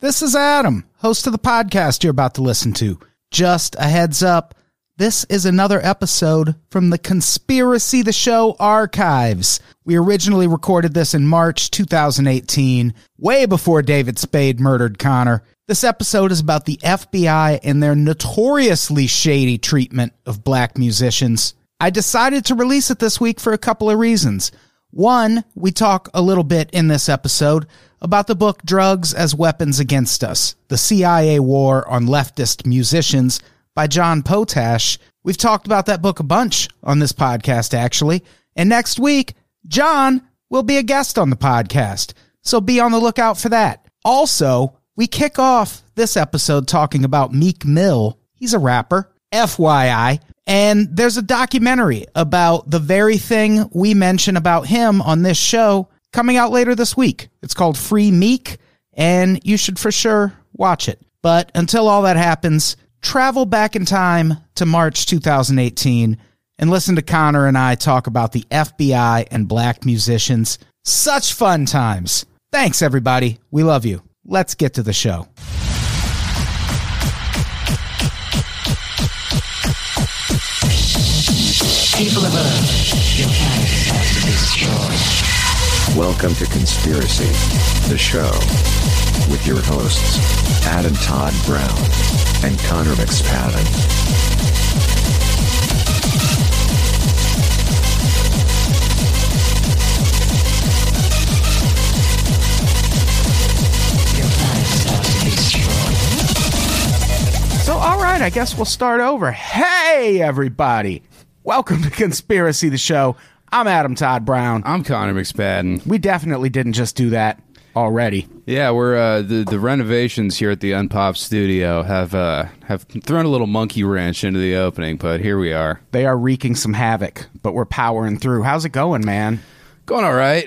This is Adam, host of the podcast you're about to listen to. Just a heads up this is another episode from the Conspiracy the Show archives. We originally recorded this in March 2018, way before David Spade murdered Connor. This episode is about the FBI and their notoriously shady treatment of black musicians. I decided to release it this week for a couple of reasons. One, we talk a little bit in this episode about the book Drugs as Weapons Against Us, the CIA War on Leftist Musicians by John Potash. We've talked about that book a bunch on this podcast, actually. And next week, John will be a guest on the podcast. So be on the lookout for that. Also, we kick off this episode talking about Meek Mill. He's a rapper, FYI. And there's a documentary about the very thing we mention about him on this show coming out later this week. It's called Free Meek, and you should for sure watch it. But until all that happens, travel back in time to March 2018 and listen to Connor and I talk about the FBI and black musicians. Such fun times. Thanks, everybody. We love you. Let's get to the show. People of Earth, your planet has to be destroyed. Welcome to Conspiracy, the show, with your hosts, Adam Todd Brown and Connor McSpadden. So, all right, I guess we'll start over. Hey, everybody. Welcome to Conspiracy, the show. I'm Adam Todd Brown. I'm Connor McSpadden. We definitely didn't just do that already. Yeah, we're uh, the the renovations here at the Unpop Studio have uh, have thrown a little monkey wrench into the opening, but here we are, They are wreaking some havoc, but we're powering through. How's it going, man? going all right.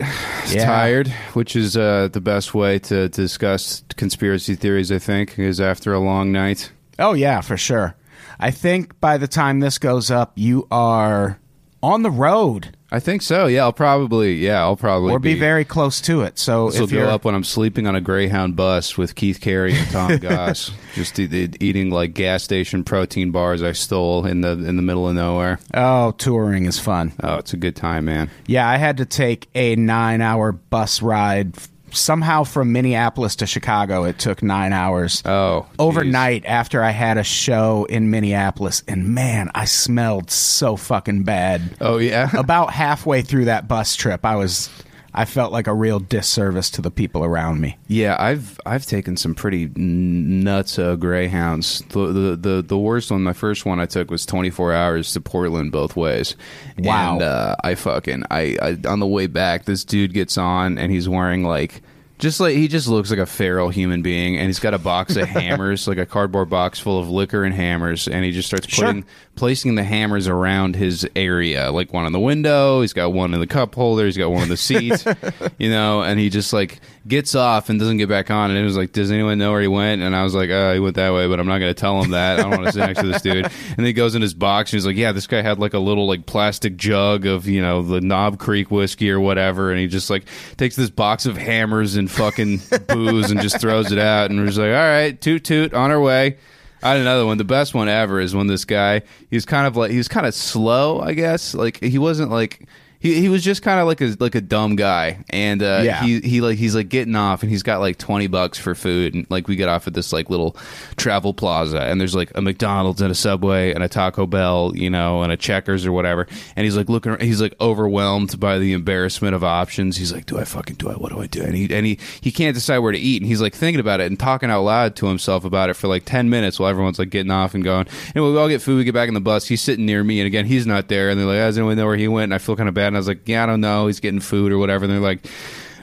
Yeah. Tired, which is uh, the best way to, to discuss conspiracy theories. I think is after a long night. Oh, yeah, for sure. I think by the time this goes up, you are on the road I think so. Yeah, I'll probably yeah I'll probably or be very close to it. So This will if go up when I'm sleeping on a Greyhound bus with Keith Carey and Tom Goss, just e- e- eating like gas station protein bars I stole in the in the middle of nowhere. oh, touring is fun. Oh, it's a good time, man. Yeah, I had to take a nine hour bus ride. Somehow from Minneapolis to Chicago, it took nine hours. Oh, geez. Overnight after I had a show in Minneapolis, and man, I smelled so fucking bad. Oh yeah. About halfway through that bus trip, I was, I felt like a real disservice to the people around me. Yeah, I've I've taken some pretty nuts uh, greyhounds. The, the the the worst one, my first one I took was 24 hours to Portland both ways. Wow. And uh, I fucking I, I on the way back, this dude gets on and he's wearing like. Just like he just looks like a feral human being, and he's got a box of hammers, like a cardboard box full of liquor and hammers, and he just starts Sure. putting placing the hammers around his area, like one on the window. He's got one in the cup holder. He's got one on the seat, you know. And he just like gets off and doesn't get back on. And it was like, does anyone know where he went? And I was like, oh, he went that way, but I'm not going to tell him that. I don't want to sit next to this dude. And then he goes in his box and he's like, yeah, this guy had like a little like plastic jug of you know the Knob Creek whiskey or whatever, and he just like takes this box of hammers and fucking booze and just throws it out. And we're just like, all right, toot toot, on our way. I had another one. The best one ever is when this guy he's kind of like he was kind of slow, I guess. Like he wasn't like he, he was just kind of like a like a dumb guy, and uh, Yeah. he he like he's like getting off, and he's got like twenty bucks for food, and like we get off at this like little travel plaza, and there's like a McDonald's and a Subway and a Taco Bell, you know, and a Checkers or whatever, and he's like looking, he's like overwhelmed by the embarrassment of options. He's like, do I fucking do I what do I do? And he and he he can't decide where to eat, and he's like thinking about it and talking out loud to himself about it for like ten minutes while everyone's like getting off and going. Anyway, we all get food, we get back in the bus. He's sitting near me, and again, he's not there, and they're like, oh, does anyone know where he went? And I feel kind of bad, and I was like, yeah, I don't know. He's getting food or whatever. And they're like.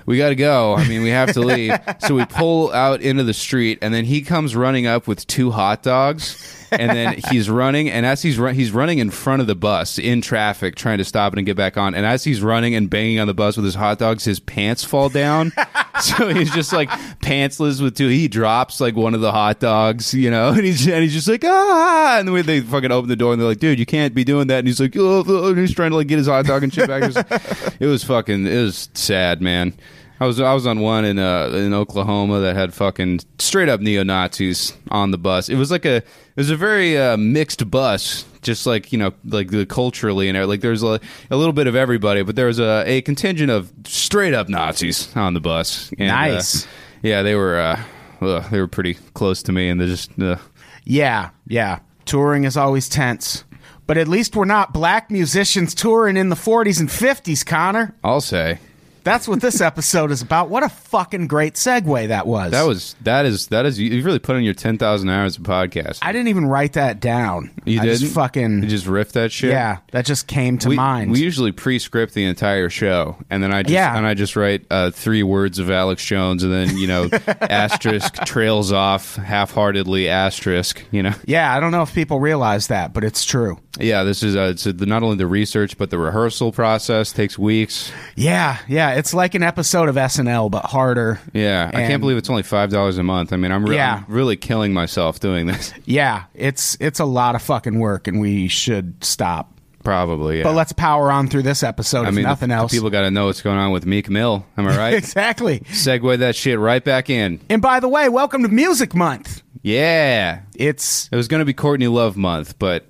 we got to go. I mean, we have to leave. so we pull out into the street, and then he comes running up with two hot dogs. And then he's running, and as he's run, he's running in front of the bus in traffic, trying to stop it and get back on. And as he's running and banging on the bus with his hot dogs, his pants fall down. so he's just like pantsless with two. He drops like one of the hot dogs, you know, and he's and he's just like ah. And then they fucking open the door and they're like, dude, you can't be doing that. And he's like, oh, oh, and he's trying to like get his hot dog and shit back. It was, it was fucking, it was sad, man. I was I was on one in uh in Oklahoma that had fucking straight up neo Nazis on the bus. It was like a it was a very uh, mixed bus, just like you know like the culturally and like there's a, a little bit of everybody, but there was a, a contingent of straight up Nazis on the bus. And, uh, Nice. yeah, they were uh, ugh, they were pretty close to me, and they just uh, Yeah, yeah. Touring is always tense. But at least we're not black musicians touring in the 40s and 50s, Connor. I'll say That's what this episode is about. What a fucking great segue that was. that was that is that is you've really put in your ten thousand hours of podcast. I didn't even write that down. you I didn't just fucking you just riff that shit. Yeah, that just came to we, mind. We usually pre-script the entire show, and then I just Yeah. and I just write uh, three words of Alex Jones, and then you know asterisk trails off half-heartedly asterisk. You know, yeah, I don't know if people realize that, but it's true. Yeah. This is uh, it's uh, not only the research but the rehearsal process takes weeks. Yeah, yeah, it's like an episode of SNL but harder. Yeah, I can't believe it's only five dollars a month. I mean, I'm, re- Yeah. I'm really killing myself doing this. Yeah, it's it's a lot of fucking work and we should stop. Probably, yeah. But let's power on through this episode I if mean, nothing the else. people got to know what's going on with Meek Mill. Am I right? exactly. Segue that shit right back in. And by the way, welcome to Music Month. Yeah, It's it was going to be Courtney Love month, but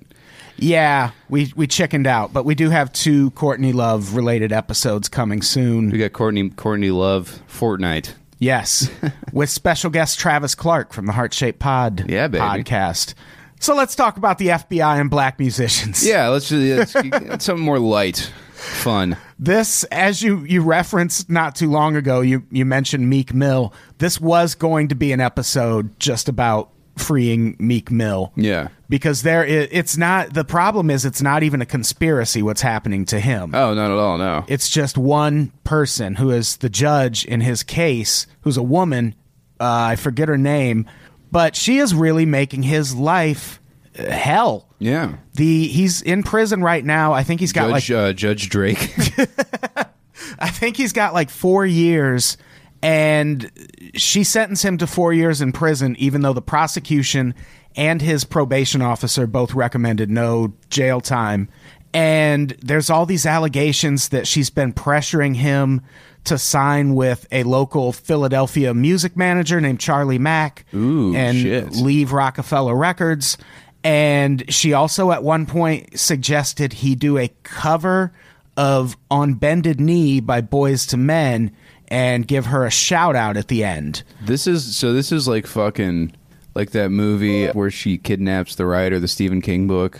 yeah, we we chickened out, but we do have two Courtney Love related episodes coming soon. we got Courtney Courtney Love Fortnite. Yes, with special guest Travis Clark from the Heart Shaped Pod Yeah, baby. podcast. So let's talk about the FBI and black musicians. Yeah, let's just let's something more light, fun. This, as you you referenced not too long ago, you you mentioned Meek Mill. This was going to be an episode just about freeing Meek Mill. Yeah. Because there, i it's not. The problem is, it's not even a conspiracy. What's happening to him? Oh, not at all. No. It's just one person who is the judge in his case, who's a woman. Uh, I forget her name, but she is really making his life uh, hell. yeah. The he's in prison right now. I think he's got like uh, Judge Drake. I think he's got like four years, and she sentenced him to four years in prison, even though the prosecution and his probation officer both recommended no jail time. And there's all these allegations that she's been pressuring him to sign with a local Philadelphia music manager named Charlie Mack Ooh, and shit. leave Rockefeller Records. And she also at one point suggested he do a cover of On Bended Knee by Boyz II Men and give her a shout out at the end. this is so. This is like fucking like that movie where she kidnaps the writer, the Stephen King book.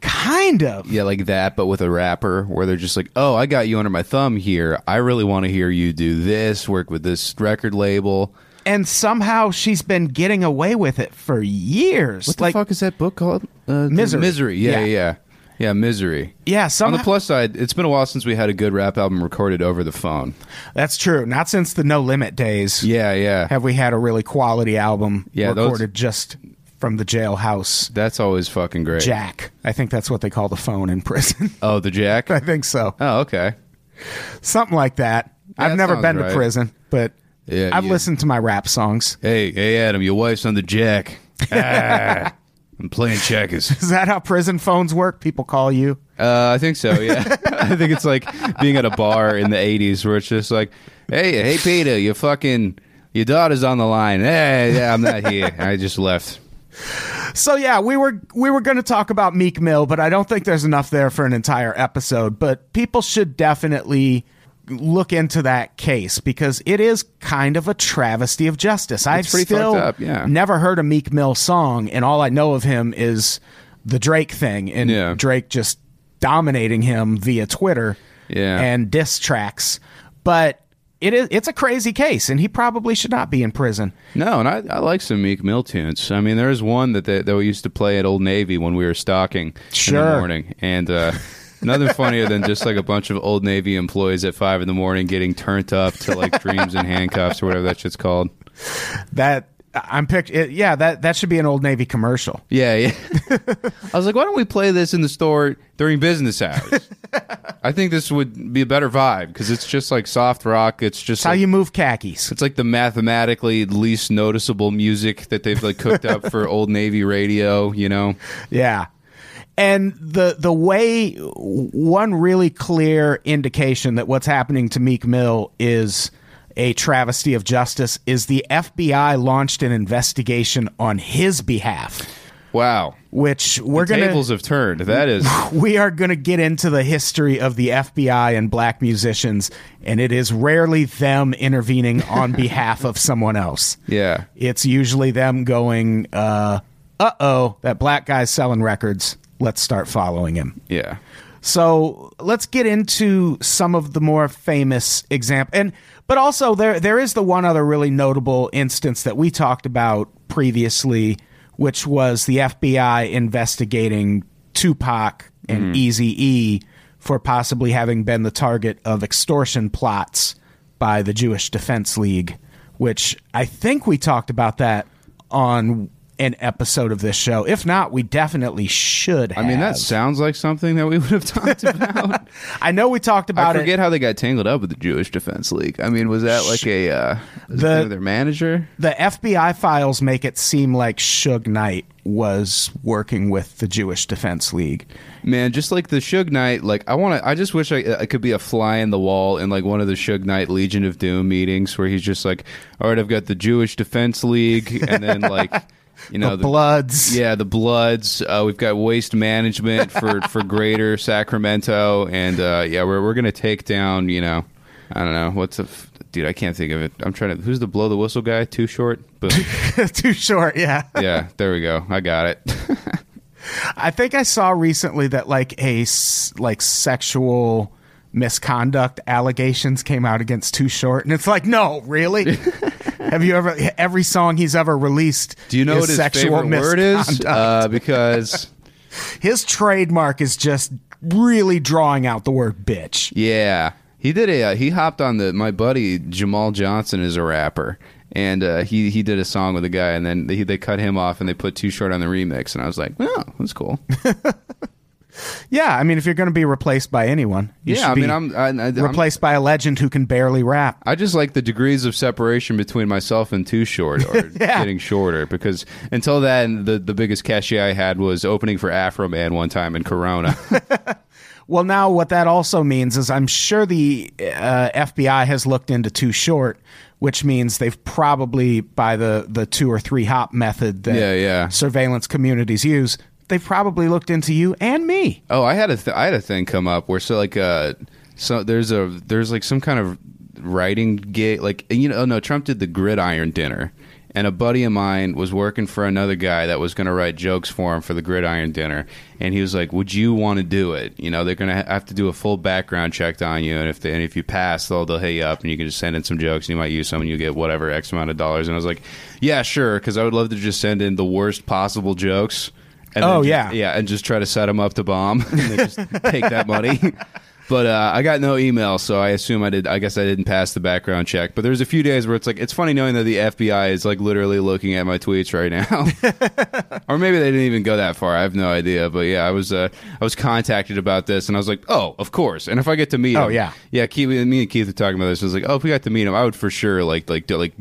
Kind of. Yeah, like that, but with a rapper, where they're just like, "Oh, I got you under my thumb here. I really want to hear you do this. Work with this record label." And somehow she's been getting away with it for years. What the like, fuck is that book called? Uh, Misery. Misery. Yeah, Yeah. yeah, yeah. Yeah, Misery. yeah, On the plus side, it's been a while since we had a good rap album recorded over the phone. that's true. Not since the No Limit days Yeah, yeah. have we had a really quality album Yeah, those- recorded just from the jailhouse. That's always fucking great. Jack. I think that's what they call the phone in prison. Oh, the Jack? I think so. Oh, okay. Something like that. I've that never been to prison, but Yeah, I've you- listened to my rap songs. Hey, hey, Adam, your wife's on the Jack. Ah, I'm playing checkers. Is that how prison phones work? People call you. Uh, I think so. Yeah, I think it's like being at a bar in the '80s where it's just like, "Hey, hey, Peter, your fucking your daughter's on the line." Hey, yeah, I'm not here. I just left. So yeah, we were we were going to talk about Meek Mill, but I don't think there's enough there for an entire episode. But people should definitely look into that case because it is kind of a travesty of justice. I've still up, yeah. never heard a Meek Mill song, and all I know of him is the Drake thing, and Yeah. Drake just dominating him via Twitter Yeah. and diss tracks. But it is it's a crazy case, and he probably should not be in prison. No, and I, I like some Meek Mill tunes. I mean, there's one that they, that we used to play at Old Navy when we were stalking in Sure. the morning, and uh, Nothing funnier than just like a bunch of old Navy employees at five in the morning getting turned up to like dreams and handcuffs or whatever that shit's called. That I'm picked. Yeah, that that should be an old Navy commercial. Yeah, yeah. I was like, why don't we play this in the store during business hours? I think this would be a better vibe because it's just like soft rock. It's just It's how like, you move khakis. it's like the mathematically least noticeable music that they've like cooked up for old Navy radio. You know? Yeah. And the the way one really clear indication that what's happening to Meek Mill is a travesty of justice is the FBI launched an investigation on his behalf, Wow. which we're the gonna tables have turned. That is. we are gonna get into the history of the FBI and black musicians, and it is rarely them intervening on behalf of someone else. Yeah. It's usually them going, uh oh, that black guy's selling records. Let's start following him. Yeah. So let's get into some of the more famous example, and but also there there is the one other really notable instance that we talked about previously, which was the FBI investigating Tupac and mm-hmm. Easy E for possibly having been the target of extortion plots by the Jewish Defense League, which I think we talked about that on an episode of this show. If not, we definitely should. I mean, that sounds like something that we would have talked about. I know we talked about it. I forget how they got tangled up with the Jewish Defense League. I mean, was that like a uh, The- their manager? the FBI files make it seem like Suge Knight was working with the Jewish Defense League. Man, just like the Suge Knight, like I want to. I just wish I, I could be a fly in the wall in like one of the Suge Knight Legion of Doom meetings where he's just like, "All right, I've got the Jewish Defense League, and then like, you know, the Bloods. Yeah, the Bloods. Uh, we've got waste management for for Greater Sacramento, and uh, yeah, we're we're gonna take down. You know, I don't know what's the f- dude. I can't think of it. I'm trying to. Who's the blow the whistle guy? Too short. But Too short, yeah. yeah, there we go. I got it. I think I saw recently that like a like sexual misconduct allegations came out against Too Short, and it's like, no, really? Have you ever every song he's ever released? Do you know is what his sexual favorite word is? Uh, because. His trademark is just really drawing out the word bitch. Yeah, he did a. Uh, he hopped on the. My buddy Jamal Johnson is a rapper, and uh, he he did a song with a guy, and then they, they cut him off, and they put Too Short on the remix, and I was like, oh, that's cool. Yeah, I mean, if you're going to be replaced by anyone, you yeah, should I mean, I'm, I, I, I'm replaced by a legend who can barely rap. I just like the degrees of separation between myself and Too Short, or Yeah. getting shorter, because until then, the the biggest cachet I had was opening for Afroman one time in Corona. Well, now what that also means is I'm sure the uh, FBI has looked into Too Short, which means they've probably, by the, the two or three hop method that Yeah, yeah. surveillance communities use, they've probably looked into you and me. Oh, I had a th- I had a thing come up where so like uh so there's a there's like some kind of writing gig like you know oh no Trump did the gridiron dinner. And a buddy of mine was working for another guy that was going to write jokes for him for the gridiron dinner. And he was like would you want to do it? You know they're going to have to do a full background check on you and if they, and if you pass they'll they'll hit you up and you can just send in some jokes and you might use some and you get whatever x amount of dollars. And I was like yeah sure cuz I would love to just send in the worst possible jokes and Oh, just- yeah. yeah, and just try to set them up to bomb and just take that money. But uh, I got no email, so I assume I did. I guess I didn't pass the background check. But there's a few days where it's like it's funny knowing that the FBI is like literally looking at my tweets right now, or maybe they didn't even go that far. I have no idea. But yeah, I was uh, I was contacted about this, and I was like, oh, of course. And if I get to meet Oh, him, yeah. yeah, Keith, me and Keith were talking about this. I was like, oh, if we got to meet him, I would for sure like like do, like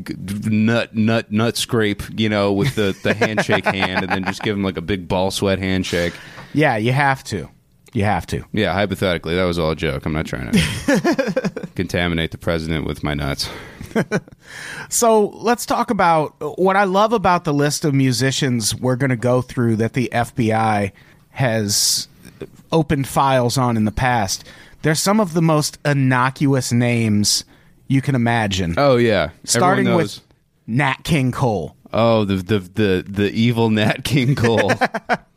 nut nut nut scrape, you know, with the the handshake hand, and then just give him like a big ball sweat handshake. Yeah, you have to. You have to. Yeah, hypothetically, that was all a joke. I'm not trying to contaminate the president with my nuts. So let's talk about what I love about the list of musicians we're going to go through that the FBI has opened files on in the past. They're some of the most innocuous names you can imagine. Oh yeah, starting with. Nat King Cole. oh the the the the evil Nat King Cole.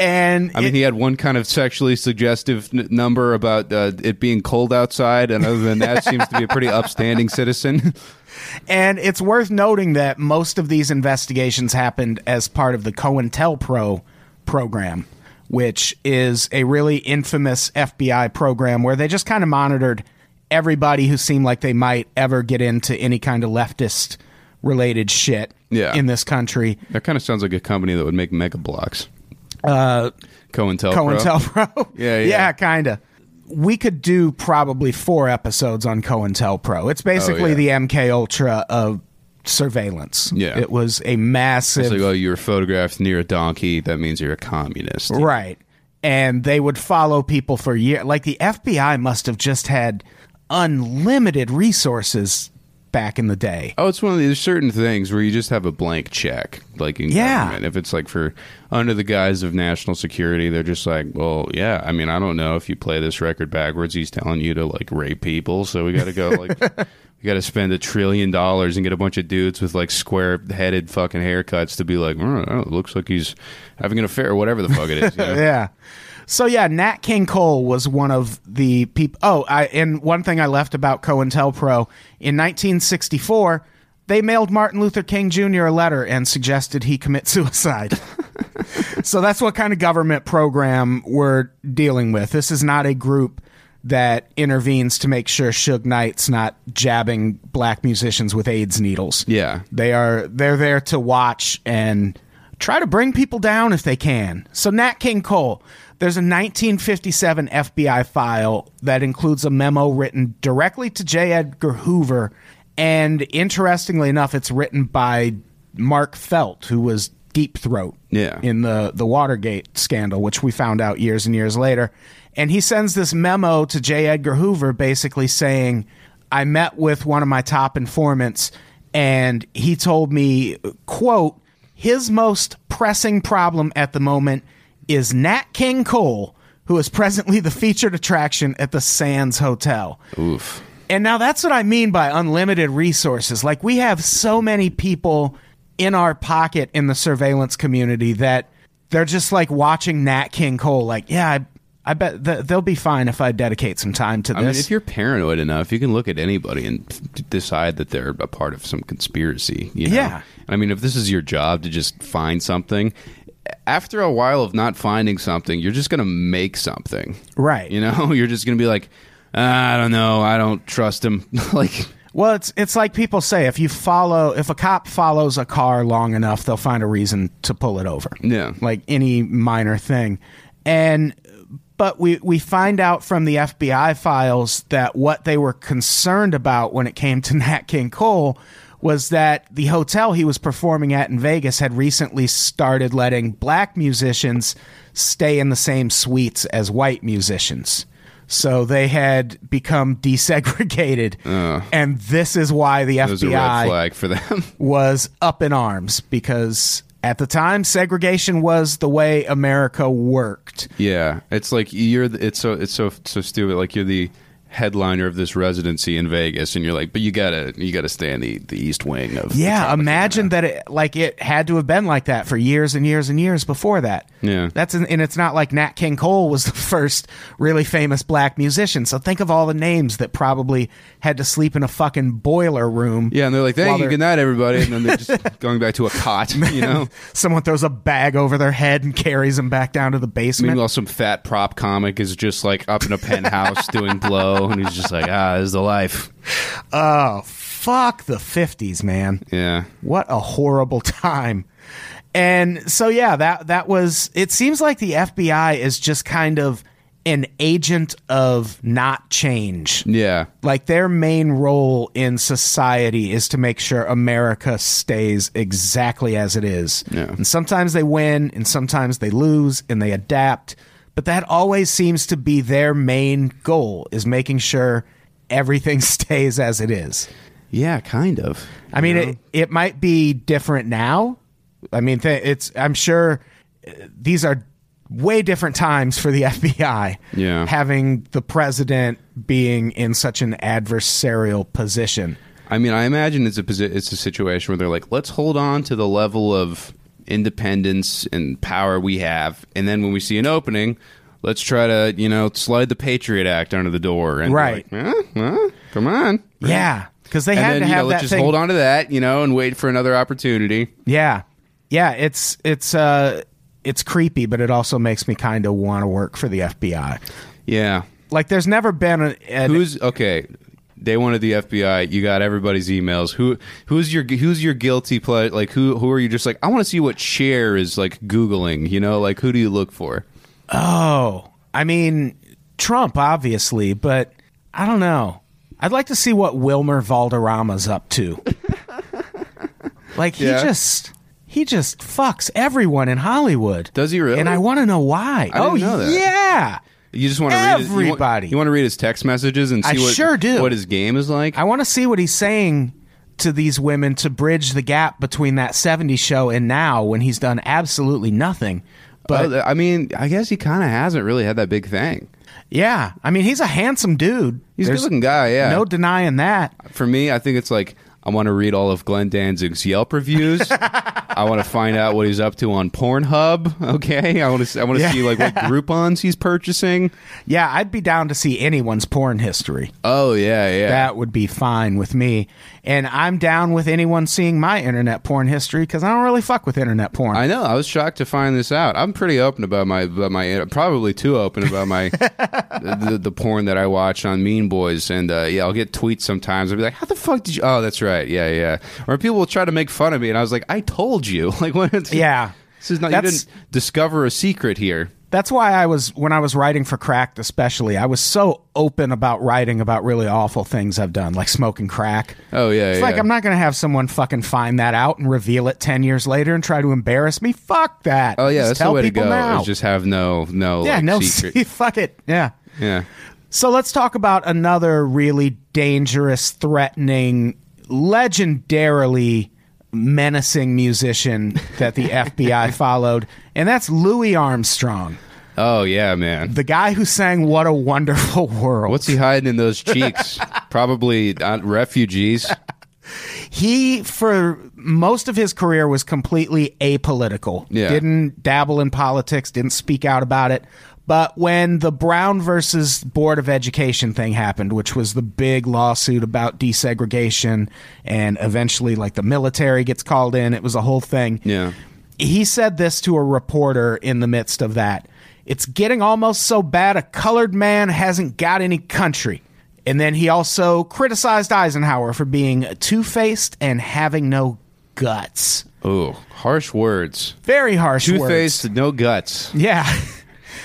And I mean, it- he had one kind of sexually suggestive n- number about uh, it being cold outside, and other than that, seems to be a pretty upstanding citizen. And it's worth noting that most of these investigations happened as part of the COINTELPRO program, which is a really infamous FBI program where they just kind of monitored everybody who seemed like they might ever get into any kind of leftist related shit Yeah. in this country. That kind of sounds like a company that would make Mega Bloks. Uh, COINTELPRO. COINTELPRO. Yeah, yeah. yeah, kind of. We could do probably four episodes on COINTELPRO. It's basically Oh, yeah. the MK Ultra of surveillance. Yeah. It was a massive It's like, oh, you were photographed near a donkey. That means you're a communist. Right. And they would follow people for years. Like the FBI must have just had unlimited resources back in the day. Oh, it's one of these certain things where you just have a blank check, like in Yeah. government. If it's like for under the guise of national security, they're just like, well, yeah. I mean, I don't know if you play this record backwards, he's telling you to like rape people, so we got to go like. We got to spend a trillion dollars and get a bunch of dudes with like square-headed fucking haircuts to be like, oh, oh, it looks like he's having an affair, or whatever the fuck it is. You know? Yeah. So yeah, Nat King Cole was one of the people. Oh, I, and one thing I left about COINTELPRO in 1964, they mailed Martin Luther King Jr. a letter and suggested he commit suicide. so that's what kind of government program we're dealing with. This is not a group that intervenes to make sure Suge Knight's not jabbing black musicians with AIDS needles. Yeah. They are they're there to watch and try to bring people down if they can. So Nat King Cole, there's a 1957 FBI file that includes a memo written directly to J. Edgar Hoover and interestingly enough it's written by Mark Felt who was Deep Throat Yeah. in the the Watergate scandal which we found out years and years later. And he sends this memo to J. Edgar Hoover basically saying I met with one of my top informants and he told me quote his most pressing problem at the moment is Nat King Cole who is presently the featured attraction at the Sands Hotel. Oof. And now that's what I mean by unlimited resources. Like we have so many people in our pocket in the surveillance community that they're just like watching Nat King Cole. Like, yeah, I, I bet th- they'll be fine if I dedicate some time to I mean, this. if you're paranoid enough, you can look at anybody and f- decide that they're a part of some conspiracy. You know? Yeah. I mean, if this is your job to just find something, after a while of not finding something, you're just going to make something. right. You know, you're just going to be like, "Ah, I don't know, I don't trust him. like, Well, it's it's like people say if you follow if a cop follows a car long enough, they'll find a reason to pull it over. Yeah. Like any minor thing. And but we we find out from the FBI files that what they were concerned about when it came to Nat King Cole was that the hotel he was performing at in Vegas had recently started letting black musicians stay in the same suites as white musicians. So they had become desegregated. Uh. and this is why the there's a red FBI flag for them. was up in arms because at the time segregation was the way America worked. yeah, it's like you're. the- It's so. It's so so stupid. Like you're the headliner of this residency in Vegas, and you're like, but you gotta you gotta stay in the the East Wing of. Yeah, imagine that it like it had to have been like that for years and years and years before that. Yeah. That's and it's not like Nat King Cole was the first really famous black musician. So think of all the names that probably had to sleep in a fucking boiler room. Yeah, and they're like, "Thank you, good night, everybody," and then they're just going back to a cot. You know. Someone throws a bag over their head and carries them back down to the basement. Meanwhile, some fat prop comic is just like up in a penthouse doing blow, and he's just like, "Ah, this is the life." oh, fuck the 50s, man. Yeah, What a horrible time. And so yeah, that that was it seems like the FBI is just kind of an agent of not change. yeah, Like their main role in society is to make sure America stays exactly as it is. Yeah. And sometimes they win and sometimes they lose and they adapt, but that always seems to be their main goal is making sure everything stays as it is. yeah, kind of. I mean, it, it might be different now. I mean, th- it's. I'm sure uh, these are way different times for the FBI. Yeah. having the president being in such an adversarial position. I mean, I imagine it's a posi- it's a situation where they're like, let's hold on to the level of independence and power we have, and then when we see an opening, let's try to you know slide the Patriot Act under the door. And Right. like, huh? Huh? Come on. Yeah, because they And had then to you have know, that let's just thing. hold on to that, you know, and wait for another opportunity. Yeah, yeah. It's it's uh, it's creepy, but it also makes me kind of want to work for the FBI. Yeah. Like, there's never been a, an, Who's okay? Day one of the FBI. You got everybody's emails. Who who's your who's your guilty pleasure? Like who who are you just like? I want to see what Cher is like googling. You know, like who do you look for? Oh, I mean, Trump, obviously, but I don't know. I'd like to see what Wilmer Valderrama's up to. like he Yeah. just he just fucks everyone in Hollywood. Does he really? And I want to know why. Oh know yeah. You just want to read his, you want- Everybody. You want, to read his text messages and I see what sure do. what his game is like. I want to see what he's saying to these women to bridge the gap between that 70s show and now when he's done absolutely nothing. But I mean, I guess he kind of hasn't really had that big thing. yeah, I mean, he's a handsome dude. He's a There's good-looking guy. Yeah. No denying that. For me, I think it's like I want to read all of Glenn Danzig's Yelp reviews. I want to find out what he's up to on Pornhub. Okay, I want to. I want to Yeah. see like what Groupon's he's purchasing. Yeah, I'd be down to see anyone's porn history. Oh yeah, yeah. That would be fine with me. And I'm down with anyone seeing my internet porn history because I don't really fuck with internet porn. I know. I was shocked to find this out. I'm pretty open about my about my probably too open about my the, the porn that I watch on Mean Boys, and uh, yeah, I'll get tweets sometimes. I'll be like, "How the fuck did you?" Oh, that's right. Yeah, yeah. Or people will try to make fun of me, and I was like, "I told you." Like, what? yeah. This is not. That's- you didn't discover a secret here. That's why I was when I was writing for Cracked, especially. I was so open about writing about really awful things I've done, like smoking crack. Oh yeah, It's yeah. like I'm not going to have someone fucking find that out and reveal it ten years later and try to embarrass me. Fuck that. Oh yeah, Just that's tell the way to people go. Now. Is just have no no yeah, like, no, secret. fuck it. Yeah. yeah. So let's talk about another really dangerous, threatening, legendarily menacing musician that the FBI followed, and that's Louis Armstrong, Oh yeah, man. the guy who sang "What a Wonderful World." What's he hiding in those cheeks? Probably uh, refugees. he for most of his career was completely apolitical Yeah. didn't dabble in politics didn't speak out about it but when the brown versus board of education thing happened which was the big lawsuit about desegregation and eventually like the military gets called in it was a whole thing Yeah. he said this to a reporter in the midst of that. It's getting almost so bad a colored man hasn't got any country. And then he also criticized Eisenhower for being two faced and having no guts. Oh, harsh words. Very harsh Two words. faced, no guts. Yeah.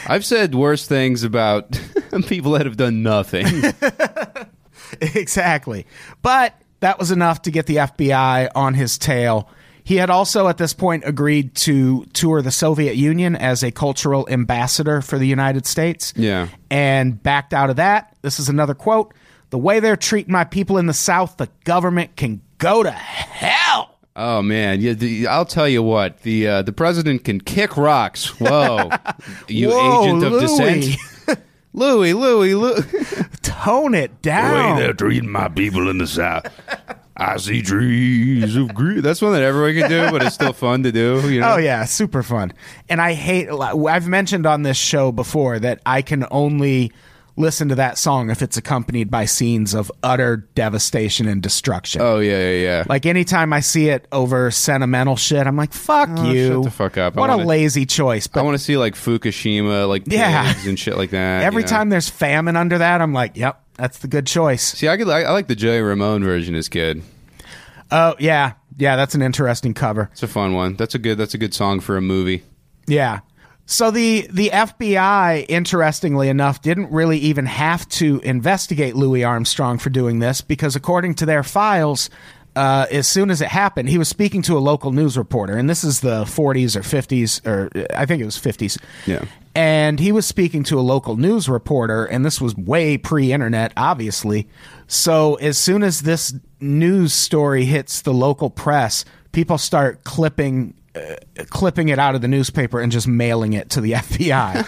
I've said worse things about people that have done nothing. exactly. But that was enough to get the FBI on his tail. He had also at this point agreed to tour the Soviet Union as a cultural ambassador for the United States. Yeah. And backed out of that. This is another quote. The way they're treating my people in the South, the government can go to hell. Oh man, yeah, the, I'll tell you what the uh, the president can kick rocks. Whoa, you Whoa, agent of Louis. dissent, Louis, Louis, Louis. Tone it down. Way they're treating my people in the south. I see trees of green. That's one that everyone can do, but it's still fun to do. You know? Oh yeah, super fun. And I hate. I've mentioned on this show before that I can only listen to that song if it's accompanied by scenes of utter devastation and destruction. Oh yeah, yeah, yeah. Like anytime I see it over sentimental shit, I'm like, "Fuck Oh, you!" shut the fuck up. What wanna- a lazy choice. But I want to see like Fukushima, like Yeah. and shit like that. every you know? time there's famine under that, I'm like, "Yep, that's the good choice." See, I could, I, I like the Joey Ramone version. Is good. Oh yeah, yeah, that's an interesting cover. It's a fun one. That's a good. That's a good song for a movie. Yeah. So the the FBI, interestingly enough, didn't really even have to investigate Louis Armstrong for doing this because, according to their files, uh, as soon as it happened, he was speaking to a local news reporter, and this is the 40s or 50s, or I think it was 50s. Yeah. And he was speaking to a local news reporter, and this was way pre internet, obviously. So as soon as this news story hits the local press, people start clipping. Uh, clipping it out of the newspaper and just mailing it to the FBI.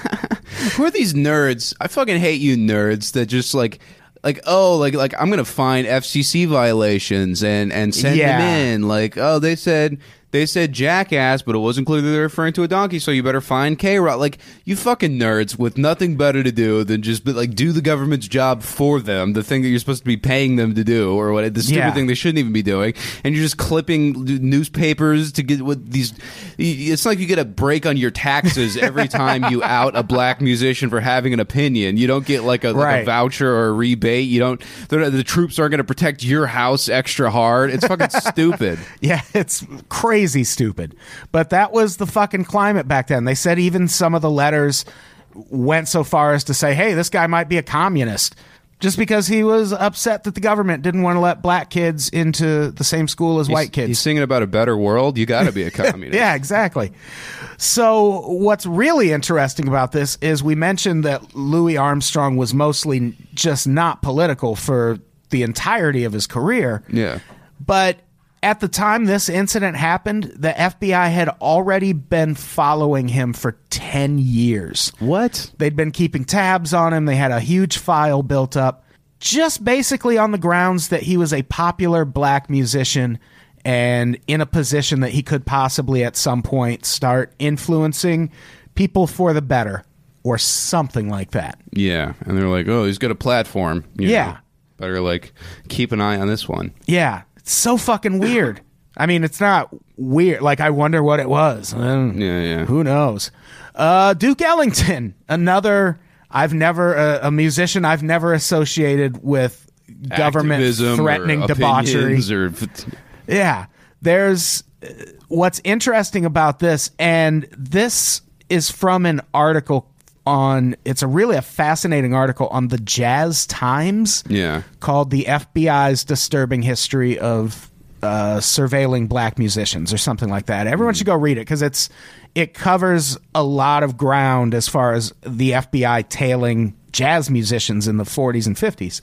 Who are these nerds? I fucking hate you nerds that just like like oh like like I'm gonna find FCC violations and and send Yeah. them in like oh they said They said jackass, but it wasn't clear that they're referring to a donkey, so you better find K Rock. Like, you fucking nerds with nothing better to do than just be, like do the government's job for them, the thing that you're supposed to be paying them to do, or what the stupid Yeah. thing they shouldn't even be doing. And you're just clipping newspapers to get what these. It's like you get a break on your taxes every time you out a black musician for having an opinion. You don't get like a, like a voucher or a rebate. You don't. The troops aren't going to protect your house extra hard. It's fucking stupid. Yeah, it's crazy stupid. But that was the fucking climate back then. They said even some of the letters went so far as to say, hey, this guy might be a communist. Just because he was upset that the government didn't want to let black kids into the same school as white kids. He's singing about a better world. You got to be a communist. Yeah, exactly. So, what's really interesting about this is we mentioned that Louis Armstrong was mostly just not political for the entirety of his career. Yeah. But at the time this incident happened, the FBI had already been following him for 10 years. What? They'd been keeping tabs on him. They had a huge file built up, just basically on the grounds that he was a popular black musician and in a position that he could possibly at some point start influencing people for the better or something like that. Yeah. And they're like, oh, he's got a platform. you Yeah. know. Better like keep an eye on this one. Yeah, so fucking weird. I mean, it's not weird. Like, I wonder what it was. Yeah, yeah. Who knows? Uh, Duke Ellington, another. I've never uh, a musician I've never associated with government Activism threatening or debauchery. Or, Yeah. There's uh, what's interesting about this, and this is from an article on it's a really a fascinating article on the Jazz Times Yeah. called The FBI's Disturbing History of uh, Surveilling Black Musicians or something like that. Everyone should go read it because it's it covers a lot of ground as far as the FBI tailing jazz musicians in the 40s and 50s.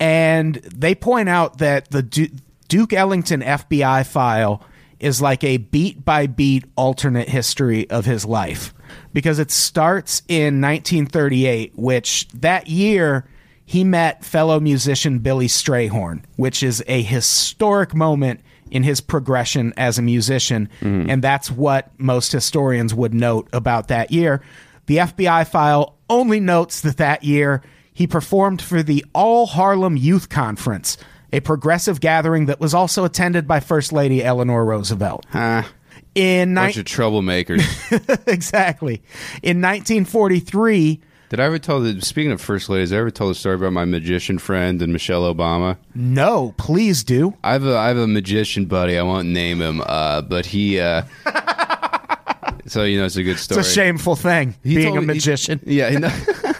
And they point out that the Du- Duke Ellington FBI file is like a beat by beat alternate history of his life because it starts in 1938, which that year he met fellow musician Billy Strayhorn, which is a historic moment in his progression as a musician. Mm-hmm. And that's what most historians would note about that year. The FBI file only notes that that year he performed for the All Harlem Youth Conference, a progressive gathering that was also attended by First Lady Eleanor Roosevelt. Ah, In ni- bunch of troublemakers. exactly. In 1943, Did I ever tell the speaking of first ladies? Did I ever tell the story about my magician friend and Michelle Obama? no, please do. I have a I have a magician buddy. I won't name him, uh, but he. Uh, so you know, it's a good story. It's a shameful thing He being told a me- he- magician. yeah. he-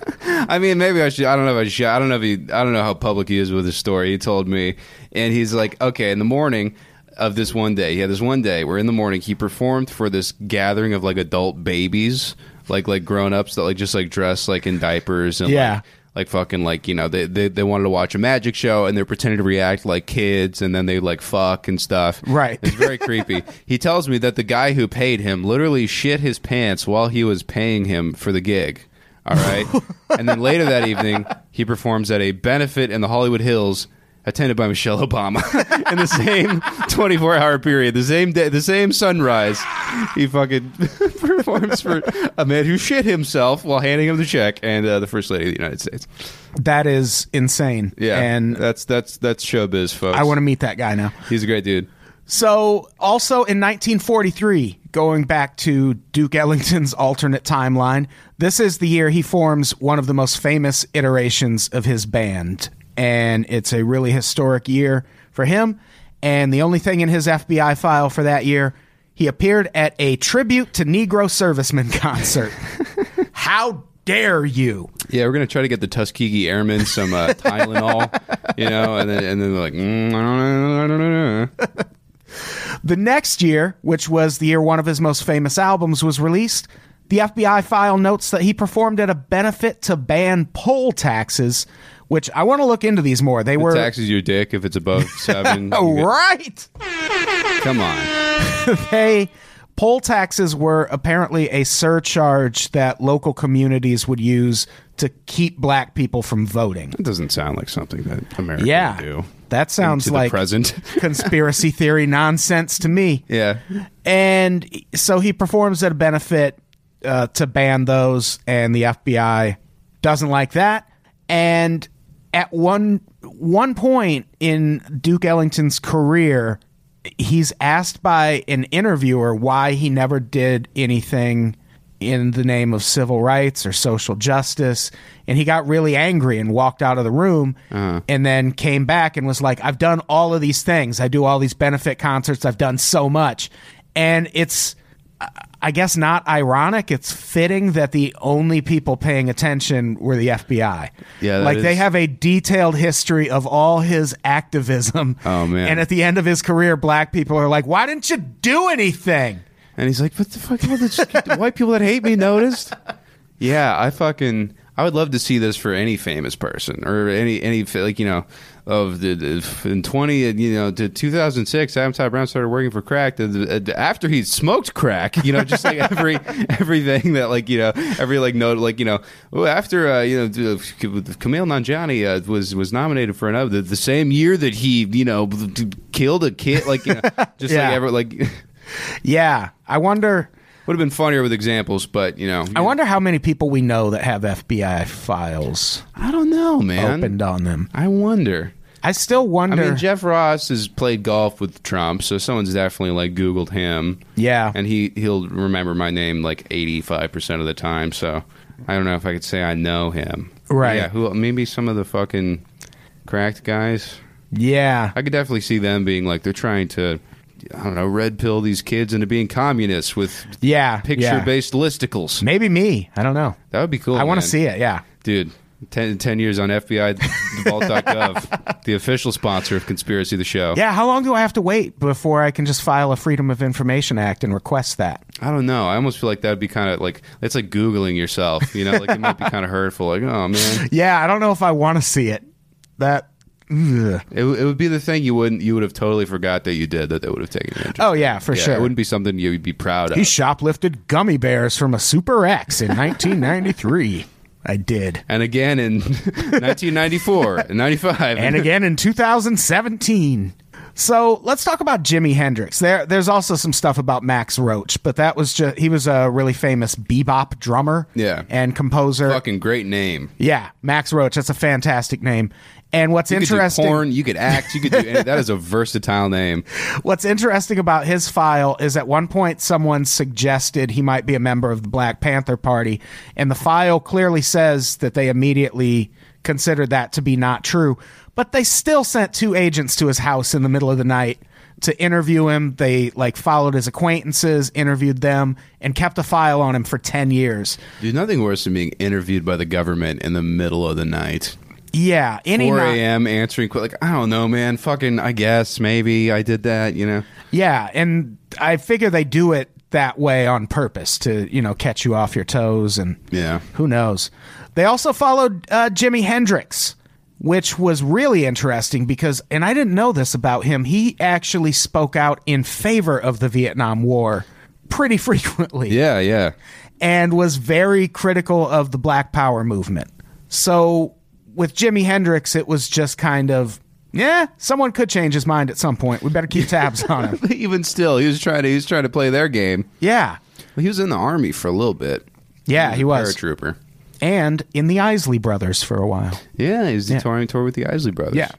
I mean, maybe I should. I don't know if I should. I don't know if he. I don't know how public he is with his story. He told me, and he's like, okay, in the morning of this one day, he had this one day where in the morning he performed for this gathering of like adult babies, like like grown ups that like just like dress like in diapers and Yeah. like, like fucking like you know they, they they wanted to watch a magic show and they're pretending to react like kids and then they like fuck and stuff. Right. It's very creepy. He tells me that the guy who paid him literally shit his pants while he was paying him for the gig. All right. and then later that evening, he performs at a benefit in the Hollywood Hills attended by Michelle Obama in the same 24 hour period, the same day, the same sunrise. He fucking performs for a man who shit himself while handing him the check and uh, the first lady of the United States. That is insane. Yeah. And that's that's that's showbiz, folks. I want to meet that guy now. He's a great dude. So, also in 1943, going back to Duke Ellington's alternate timeline, this is the year he forms one of the most famous iterations of his band. And it's a really historic year for him. And the only thing in his FBI file for that year, he appeared at a tribute to Negro servicemen concert. How dare you? Yeah, we're gonna try to get the Tuskegee Airmen some uh, Tylenol, you know, and then and then they're like, mm, I don't know, I don't know. The next year, which was the year one of his most famous albums was released, the FBI file notes that he performed at a benefit to ban poll taxes, which I want to look into these more. They were taxes your dick if it's above seven. Oh, right. Come on. They poll taxes were apparently a surcharge that local communities would use to keep black people from voting. It doesn't sound like something that America Yeah. do. That sounds like the present. conspiracy theory nonsense to me. yeah. And so he performs at a benefit uh, to ban those, and the FBI doesn't like that. And at one one point in Duke Ellington's career, he's asked by an interviewer why he never did anything in the name of civil rights or social justice. And he got really angry and walked out of the room and then came back and was like I've done all of these things. I do all these benefit concerts. I've done so much. And it's I guess not ironic. It's fitting that the only people paying attention were the FBI. Yeah, like they have a detailed history of all his activism. Oh, man. And at the end of his career, black people are like, "Why didn't you do anything?" And he's like, "What the fuck? All the, just, the white people that hate me noticed." Yeah, I fucking I would love to see this for any famous person or any any like you know of the, in twenty you know to two thousand six. Adam Todd Brown started working for crack. The, after he smoked crack, you know, just like every everything that like you know every like note like you know after uh, you know Kumail Nanjiani uh, was was nominated for another the, the same year that he you know killed a kid like you know just Yeah. like ever like. Yeah, I wonder. Would have been funnier with examples, but you know, I wonder how many people we know that have FBI files I don't know, man. opened on them. I wonder. I still wonder. I mean, Jeff Ross has played golf with Trump, so someone's definitely like Googled him, yeah, and he he'll remember my name like eighty five percent of the time. So I don't know if I could say I know him. Right. Yeah. Who? Maybe some of the fucking cracked guys. yeah. I could definitely see them being like they're trying to. I don't know, red pill these kids into being communists with Yeah, picture yeah. based listicles. Maybe me. I don't know. That would be cool. I want to see it. Yeah. Dude, 10, 10 years on FBI the official sponsor of Conspiracy the Show. Yeah, how long do I have to wait before I can just file a Freedom of Information Act and request that? I don't know. I almost feel like that would be kind of like, it's like Googling yourself, you know, like it might be kind of hurtful. Like, oh, man. Yeah, I don't know if I want to see it. That. ugh. It, it would be the thing you wouldn't, you would have totally forgot that you did that they would have taken interest. Oh yeah, for yeah, sure. It wouldn't be something you'd be proud of. he shoplifted gummy bears from a Super X in 1993. I did. and again in 1994 and 95. and again in 2017. So let's talk about Jimi Hendrix. There, there's also some stuff about Max Roach, but that was just he was a really famous bebop drummer, Yeah. and composer. fucking great name. Yeah, Max Roach. That's a fantastic name. And what's You could do interesting, porn, you could act, you could do any, that is a versatile name. what's interesting about his file is at one point someone suggested he might be a member of the Black Panther Party, and the file clearly says that they immediately considered that to be not true. But they still sent two agents to his house in the middle of the night to interview him. They like followed his acquaintances, interviewed them, and kept a file on him for ten years. Dude, nothing worse than being interviewed by the government in the middle of the night. Yeah, any 4 not- a.m. answering qu- like I don't know, man. Fucking, I guess maybe I did that. You know, Yeah, and I figure they do it that way on purpose to you know catch you off your toes and Yeah. who knows. They also followed uh, Jimi Hendrix, which was really interesting because, and I didn't know this about him. He actually spoke out in favor of the Vietnam War pretty frequently yeah, yeah. and was very critical of the Black Power movement. So with Jimi Hendrix, it was just kind of, yeah, someone could change his mind at some point. We better keep tabs on him. Even still, he was trying to he was trying to play their game. Yeah. Well, he was in the army for a little bit. Yeah, he was, a was. paratrooper. And in the Isley Brothers for a while. Yeah, he was Yeah. touring tour with the Isley Brothers. Yeah.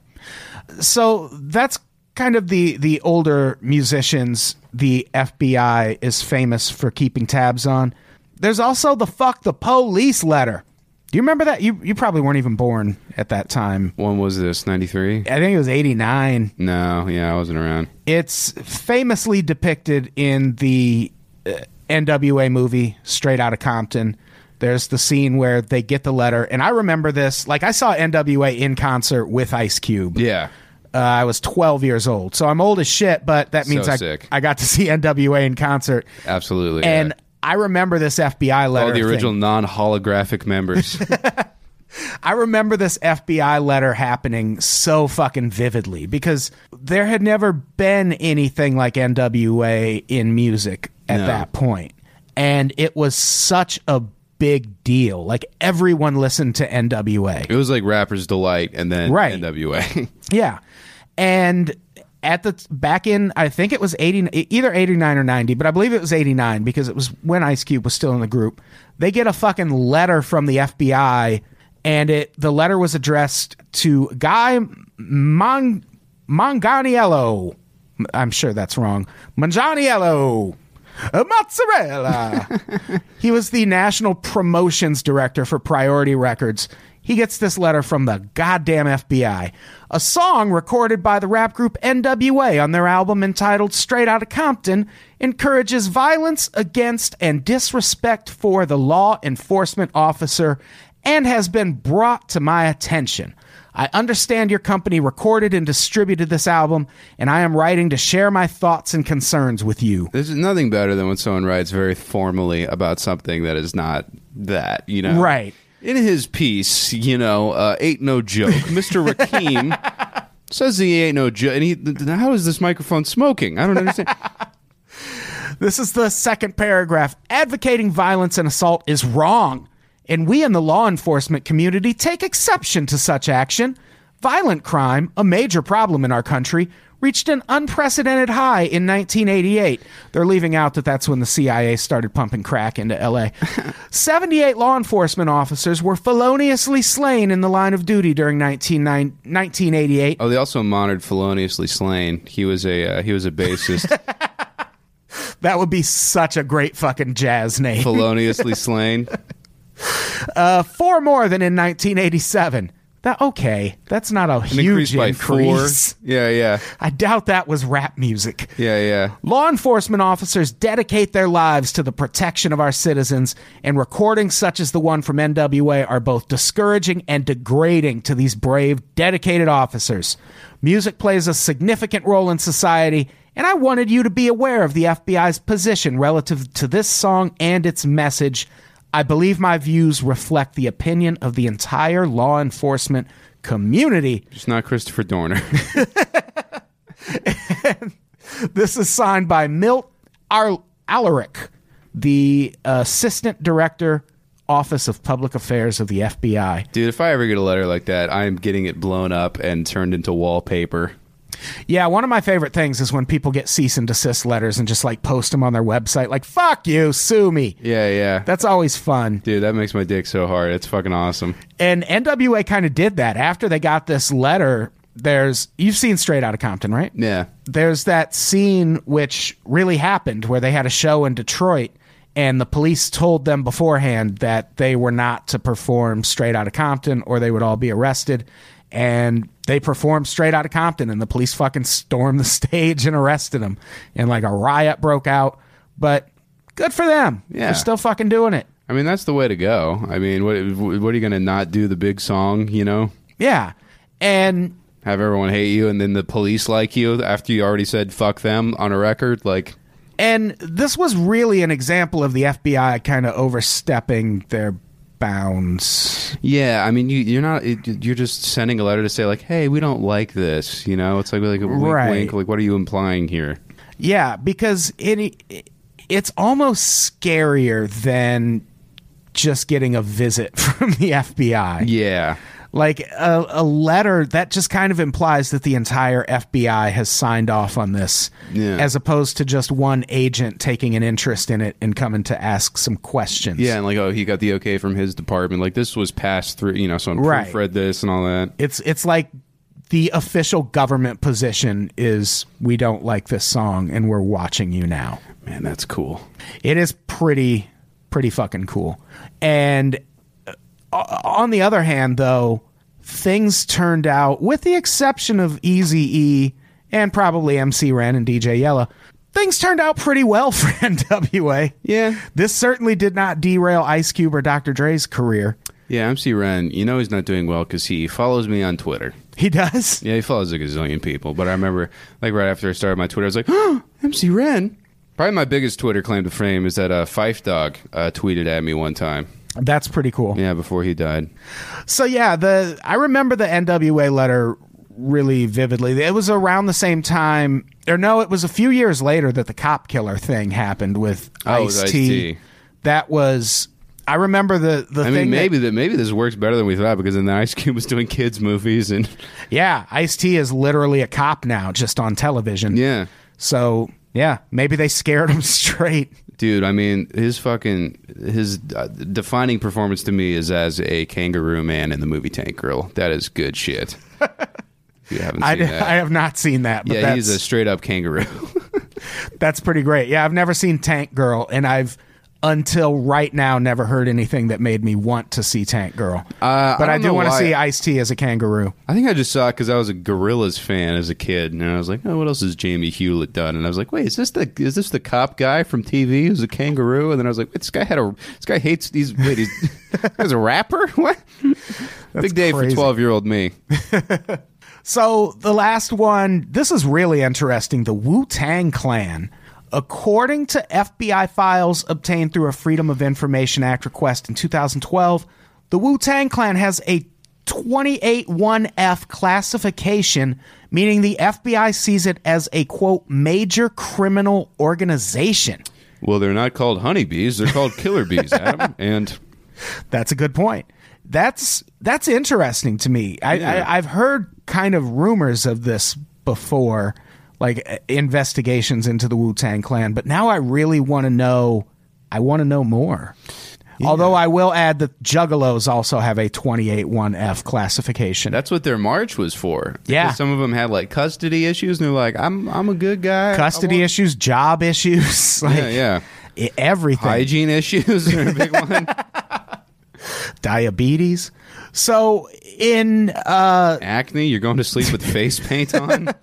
So that's kind of the the older musicians the FBI is famous for keeping tabs on. There's also the fuck the police letter. Do you remember that? You you probably weren't even born at that time. When was this? Ninety three. I think it was 89. No, yeah, I wasn't around. It's famously depicted in the uh, NWA movie Straight Outta Compton. There's the scene where they get the letter, and I remember this. Like I saw NWA in concert with Ice Cube. Yeah, Uh, I was 12 years old, so I'm old as shit. But that means So I sick. I got to see NWA in concert, absolutely. and yeah. I remember this FBI letter. all the original non holographic members. I remember this FBI letter happening so fucking vividly because there had never been anything like NWA in music at No. that point. And it was such a big deal. Like everyone listened to NWA. it was like Rapper's Delight, and then Right. NWA. Yeah. and at the back in I think it was 80 either 89 or 90 but I believe it was 89 because it was when Ice Cube was still in the group. They get a fucking letter from the FBI and it the letter was addressed to Guy Mon, Manganiello. I'm sure that's wrong. Manganiello. Uh, mozzarella. He was the national promotions director for Priority Records he gets this letter from the goddamn FBI. A song recorded by the rap group NWA on their album entitled Straight Outta Compton encourages violence against and disrespect for the law enforcement officer and has been brought to my attention. I understand your company recorded and distributed this album, and I am writing to share my thoughts and concerns with you. There's nothing better than when someone writes very formally about something that is not that, you know? Right. In his piece, you know, uh, ain't no joke. Mr. Rakim says he ain't no joke. And he, th- how is this microphone smoking? I don't understand. This is the second paragraph. Advocating violence and assault is wrong, and we in the law enforcement community take exception to such action. Violent crime, a major problem in our country, reached an unprecedented high in 1988. They're leaving out that that's when the CIA started pumping crack into LA. 78 law enforcement officers were feloniously slain in the line of duty during 19, 1988. oh, they also monitored feloniously slain. He was a uh, he was a bassist. That would be such a great fucking jazz name. feloniously slain. Uh, four more than in 1987. That okay? That's not a An huge increase by increase. four. Yeah, yeah, I doubt that was rap music. yeah, yeah. Law enforcement officers dedicate their lives to the protection of our citizens, and recordings such as the one from NWA are both discouraging and degrading to these brave, dedicated officers. Music plays a significant role in society, and I wanted you to be aware of the FBI's position relative to this song and its message. I believe my views reflect the opinion of the entire law enforcement community. Just not Christopher Dorner. This is signed by Milt Ar- Ahlerich, the Assistant Director, Office of Public Affairs of the FBI. Dude, if I ever get a letter like that, I'm getting it blown up and turned into wallpaper. Yeah, one of my favorite things is when people get cease and desist letters and just like post them on their website, like, fuck you, sue me. Yeah, yeah. That's always fun. Dude, that makes my dick so hard. It's fucking awesome. And NWA kind of did that. After they got this letter, there's, you've seen Straight Outta Compton, right? Yeah. there's that scene which really happened where they had a show in Detroit and the police told them beforehand that they were not to perform straight out of Compton or they would all be arrested and they performed straight out of Compton and the police fucking stormed the stage and arrested them and like a riot broke out but good for them Yeah. they're still fucking doing it I mean, that's the way to go. I mean, what what are you going to not do the big song, you know? yeah and Have everyone hate you and then the police like you after you already said fuck them on a record? Like, And this was really an example of the FBI kind of overstepping their bounds. yeah, I mean, you, you're not, you're just sending a letter to say, like, hey, we don't like this, you know? It's like, like a wink, Right. wink. Like, what are you implying here? Yeah, because it it's almost scarier than just getting a visit from the FBI. Yeah. Like a, a letter that just kind of implies that the entire FBI has signed off on this, Yeah. as opposed to just one agent taking an interest in it and coming to ask some questions. Yeah, and like, oh, he got the okay from his department. Like, this was passed through, you know, someone Right. proofread this and all that. It's it's like the official government position is we don't like this song and we're watching you now. Man, that's cool. It is pretty pretty fucking cool. And on the other hand though, things turned out with the exception of Easy E and probably MC Ren and DJ Yella, things turned out pretty well for NWA. Yeah. This certainly did not derail Ice Cube or Dr. Dre's career. Yeah, MC Ren, you know he's not doing well because he follows me on Twitter. He does. Yeah, he follows a gazillion people. But I remember, like, right after I started my Twitter, I was like, oh, MC Ren. Probably my biggest Twitter claim to fame is that uh, Phife Dawg uh, tweeted at me one time. That's pretty cool. Yeah, before he died. So yeah, the I remember the NWA letter really vividly. It was around the same time, or no, it was a few years later that the cop killer thing happened with Oh, Ice T. That was, I remember the the I thing. mean, maybe that maybe this works better than we thought because then the Ice Cube was doing kids movies and yeah, Ice T is literally a cop now, just on television. yeah, So yeah, maybe they scared him straight. Dude. I mean, his fucking his uh, defining performance to me is as a kangaroo man in the movie Tank Girl. That is good shit. If you haven't I, seen that. I have not seen that, but yeah, he's a straight up kangaroo. that's pretty great. Yeah, I've never seen Tank Girl, and I've until right now never heard anything that made me want to see Tank Girl. Uh, but I I, do want to see Ice T as a kangaroo. I think I just saw it because I was a Gorillaz fan as a kid, and I was like, "Oh, what else has Jamie Hewlett done?" And I was like, "Wait, is this the is this the cop guy from TV who's a kangaroo?" And then I was like, wait, "This guy had a this guy hates these. Wait, he's, guy's a rapper? What? Big day crazy. for twelve year old me." So the last one, this is really interesting. The Wu Tang Clan. According to FBI files obtained through a Freedom of Information Act request in 2012, the Wu Tang Clan has a 281F classification, meaning the FBI sees it as a quote major criminal organization. Well, they're not called honeybees; they're called killer bees, Adam. And That's a good point. That's that's interesting to me. I, Yeah. I I've heard kind of rumors of this before, like uh, investigations into the Wu Tang Clan, but now I really want to know. I want to know more. Although I will add that Juggalos also have a 28-1F classification. that's what their march was for. Yeah. Some of them had like custody issues, and they're like, "I'm I'm a good guy." Custody want- issues, job issues, like Yeah, yeah. everything. Hygiene issues are a big one. diabetes. So in uh, Acne. You're going to sleep with face paint on.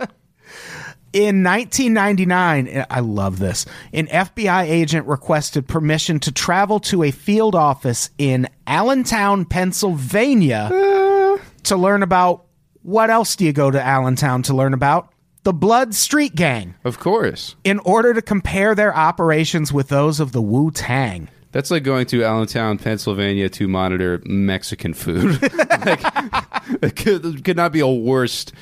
In 1999, I love this. An FBI agent requested permission to travel to a field office in Allentown, Pennsylvania to learn about what else do you go to Allentown to learn about? The Blood Street Gang, Of course. in order to compare their operations with those of the Wu Tang. That's like going to Allentown, Pennsylvania to monitor Mexican food. like, it could, it could not be a worst.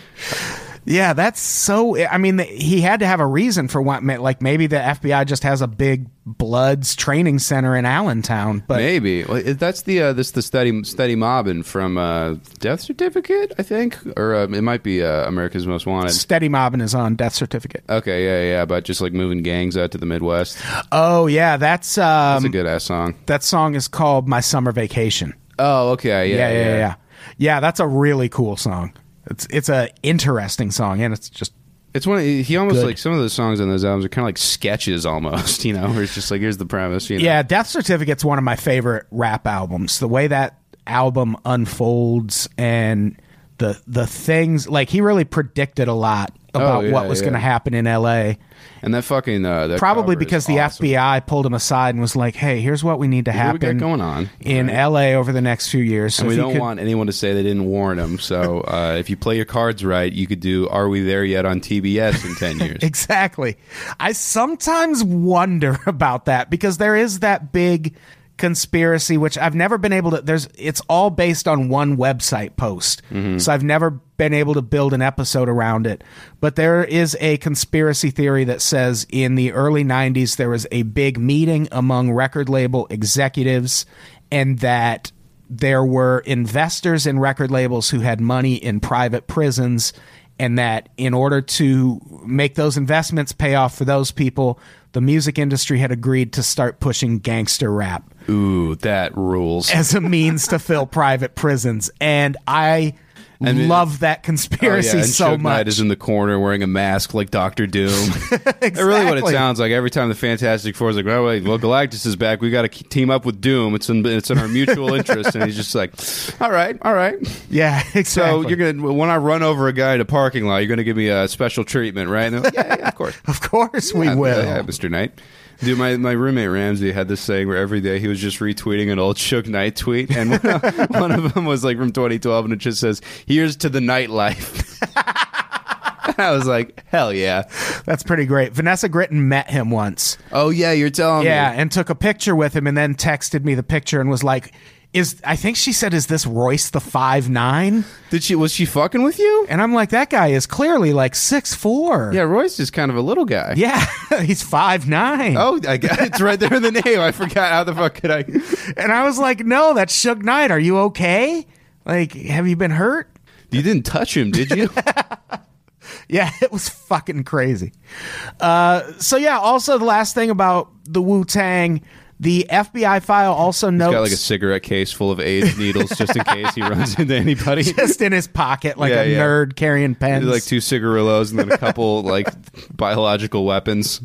Yeah, that's so. I mean, he had to have a reason for what. Like maybe the FBI just has a big Bloods training center in Allentown, but Maybe Well, that's the uh, this the study Steady Mobbing from uh, Death Certificate, I think, or uh, it might be uh, America's Most Wanted. Steady Mobbing is on death certificate. Okay, yeah, yeah, about just like moving gangs out to the Midwest. Oh yeah, that's um, That's a good ass song. that song is called "My Summer Vacation." Oh, okay, yeah, Yeah, yeah, yeah, yeah. Yeah, that's a really cool song. It's it's a interesting song, and it's just It's one. Of, he almost Good. like some of the songs on those albums are kind of like sketches, almost. You know, where it's just like here's the premise. You know? yeah. Death Certificate's one of my favorite rap albums. The way that album unfolds and the the things like he really predicted a lot about Oh, yeah, what was yeah. going to happen in L.A. and that fucking uh, that Probably because the awesome. FBI pulled him aside and was like, "Hey, here's what we need to what happen going on. in Right. L.A. over the next few years." So And we don't could- want anyone to say they didn't warn them. So uh, if you play your cards right, you could do "Are We There Yet" on TBS in ten years. Exactly. I sometimes wonder about that because there is that big conspiracy which I've never been able to there's it's all based on one website post. Mm-hmm. So I've never been able to build an episode around it. But there is a conspiracy theory that says in the early 90s there was a big meeting among record label executives and that there were investors in record labels who had money in private prisons and that in order to make those investments pay off for those people, the music industry had agreed to start pushing gangster rap Ooh, that rules. as a means to fill private prisons. And I And it- love that Oh, conspiracy yeah, and so Knight much. is in the corner wearing a mask like Doctor Doom. That's really what it sounds like every time the Fantastic Four is like, "Oh wait, well Galactus is back. We got to team up with Doom. It's in it's in our mutual interest." And he's just like, "All right, all right." yeah, exactly. So you're gonna when I run over a guy in a parking lot, you're gonna give me a special treatment, right? And like, yeah, yeah, of course. of course we Yeah, will. yeah, Mr. Knight. Dude, my, my roommate Ramsey had this saying where every day he was just retweeting an old Suge Knight tweet, and one, one of them was like from 2012, and it just says, "Here's to the nightlife." I was like, "Hell yeah!" That's pretty great. Vanessa Gritton met him once. Oh yeah, you're telling me. Yeah, and took a picture with him and then texted me the picture and was like, is I think she said, "Is this Royce the five nine? Did she? Was she fucking with you? And I'm like, that guy is clearly like six four. Yeah, Royce is kind of a little guy. yeah, he's five nine. Oh, I got it's right there in the name. I forgot how the fuck could I? And I was like, no, that's Suge Knight. Are you okay? Like, have you been hurt? You didn't touch him, did you? Yeah, it was fucking crazy. Uh, so yeah, also the last thing about the Wu Tang, the FBI file also notes Got like a cigarette case full of AIDS needles just in case he runs into anybody. just in his pocket like Yeah, a yeah. nerd carrying pens. like two cigarillos and then a couple like biological weapons.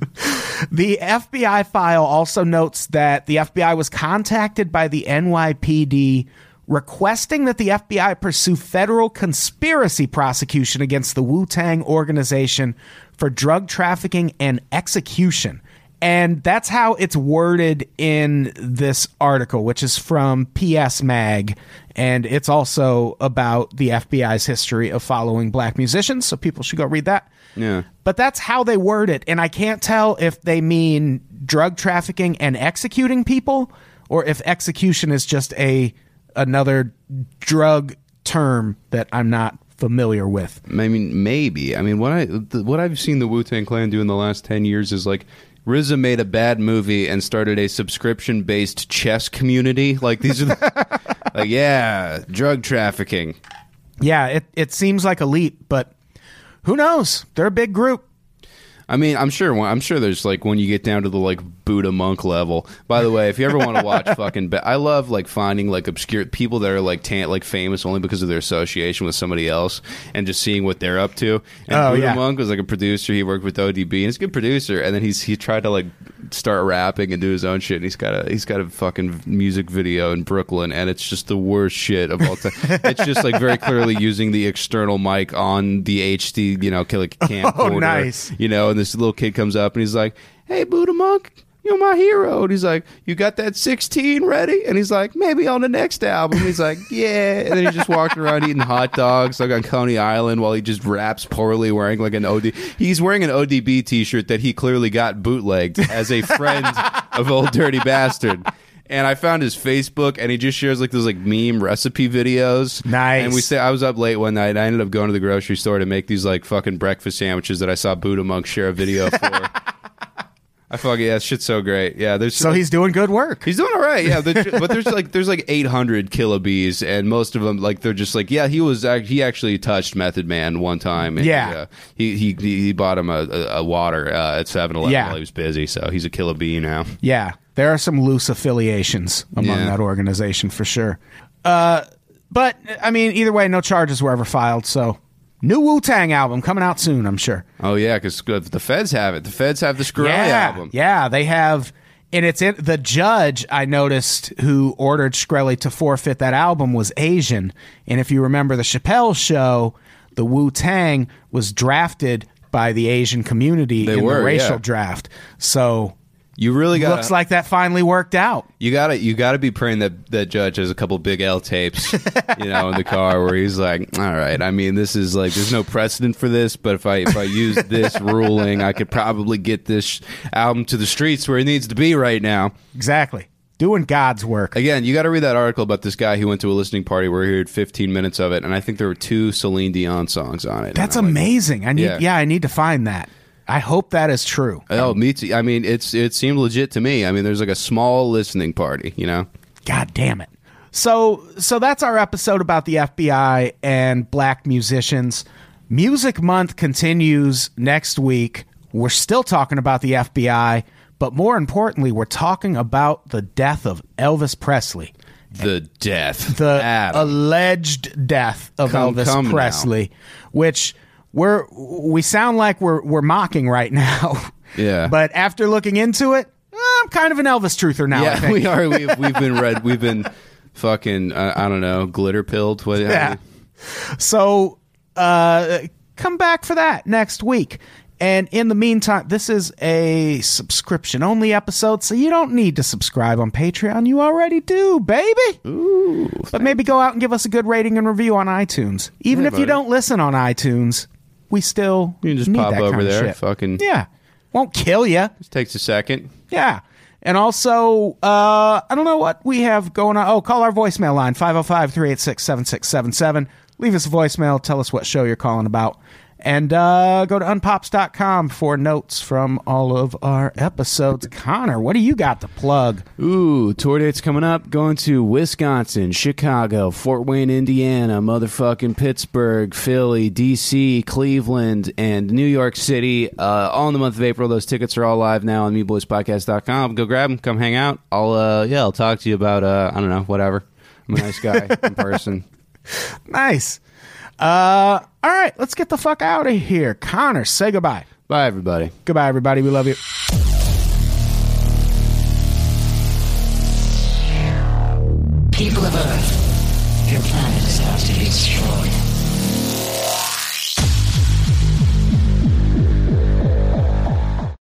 The FBI file also notes that the FBI was contacted by the NYPD requesting that the FBI pursue federal conspiracy prosecution against the Wu Tang organization for drug trafficking and execution. And that's how it's worded in this article, which is from PS Mag. And it's also about the FBI's history of following black musicians. So people should go read that. Yeah. But that's how they word it. And I can't tell if they mean drug trafficking and executing people or if execution is just a another drug term that I'm not familiar with. I mean, maybe. I mean, what I what I've seen the Wu Tang Clan do in the last ten years is like. RZA made a bad movie and started a subscription based chess community. Like these are, the, like yeah, drug trafficking. Yeah, it, it seems like a leap, but who knows? They're a big group. I mean, I'm sure. I'm sure there's like when you get down to the like Buddha monk level. By the way, if you ever want to watch fucking, ba- I love like finding like obscure people that are like tan- like famous only because of their association with somebody else and just seeing what they're up to. And Oh, Buddha yeah. monk was like a producer. He worked with ODB and he's a good producer. And then he's he tried to like start rapping and do his own shit. And he's got a he's got a fucking music video in Brooklyn, and it's just the worst shit of all time. it's just like very clearly using the external mic on the HD, you know, like camcorder. Oh, nice. You know, and this little kid comes up and he's like, "Hey, Buddha monk." You're my hero. And he's like, You got that 16 ready? And he's like, Maybe on the next album. He's like, Yeah. And then he just walked around eating hot dogs like on Coney Island while he just raps poorly wearing like an OD. He's wearing an ODB t shirt that he clearly got bootlegged as a friend of Old Dirty Bastard. And I found his Facebook, and he just shares like those like meme recipe videos. Nice. And we say I was up late one night. I ended up going to the grocery store to make these like fucking breakfast sandwiches that I saw Buddha Monk share a video for. I fucking yeah, shit's so great. Yeah, there's So he's doing good work. He's doing all right, yeah. But there's like there's like 800 Killa Bees, and most of them like they're just like yeah. He was he actually touched Method Man one time. And Yeah. he, uh, he, he he bought him a, a, a water uh, at 7-Eleven Yeah. while he was busy, so he's a Killa Bee now. Yeah, there are some loose affiliations among Yeah. that organization for sure. Uh, but I mean, either way, no charges were ever filed. So, new Wu Tang album coming out soon, I'm sure. Oh yeah, because the feds have it. The feds have the Screw yeah, album. yeah, they have, and it's in the judge I noticed who ordered Shkreli to forfeit that album was Asian, and if you remember the Chappelle show, the Wu Tang was drafted by the Asian community They in were, the racial yeah. draft. So You really got looks like that finally worked out. You gotta you gotta be praying that that judge has a couple big L tapes, you know, in the car where he's like, All right, I mean this is like there's no precedent for this, but if I if I use this ruling, I could probably get this album to the streets where it needs to be right now. Exactly. Doing God's work. Again, you gotta read that article about this guy who went to a listening party where he heard fifteen minutes of it, and I think there were two Celine Dion songs on it. That's I'm like, amazing. I need Yeah. yeah. I need to find that. I hope that is true. Oh, me too. I mean, it's it seemed legit to me. I mean, there's like a small listening party, you know. God damn it. So so that's our episode about the FBI and black musicians. Music month continues next week. We're still talking about the FBI, but more importantly, we're talking about the death of Elvis Presley. The death. the Adam. alleged death of Come- Elvis come now. Presley, which we're we sound like we're we're mocking right now. Yeah. But after looking into it, I'm kind of an Elvis truther now. I Yeah, think. we are. We've, we've been read. We've been fucking. Uh, I don't know. Glitter pilled. What, Yeah. So uh, come back for that next week. And in the meantime, this is a subscription only episode, so you don't need to subscribe on Patreon. You already do, baby. Ooh. But maybe go out and give us a good rating and review on iTunes. Even Yeah, if you don't listen on iTunes, we still You can just need pop over there. shit. Fucking. Yeah. Won't kill you. Just takes a second. Yeah. And also, uh, I don't know what we have going on. Oh, call our voicemail line, 505 386 7677. Leave us a voicemail. Tell us what show you're calling about. And uh, go to unpops.com for notes from all of our episodes. Connor, what do you got to plug? Ooh, tour dates coming up. Going to Wisconsin, Chicago, Fort Wayne, Indiana, motherfucking Pittsburgh, Philly, DC, Cleveland, and New York City. Uh, all in the month of April. Those tickets are all live now on MeBoysPodcast.com. Go grab them. Come hang out. I'll uh, yeah, I'll talk to you about uh, I don't know, whatever. I'm a nice guy in person. Nice. Uh, all right, let's get the fuck out of here. Connor, say goodbye. Bye, everybody. Goodbye, everybody. We love you. People of Earth, your planet is about to be destroyed.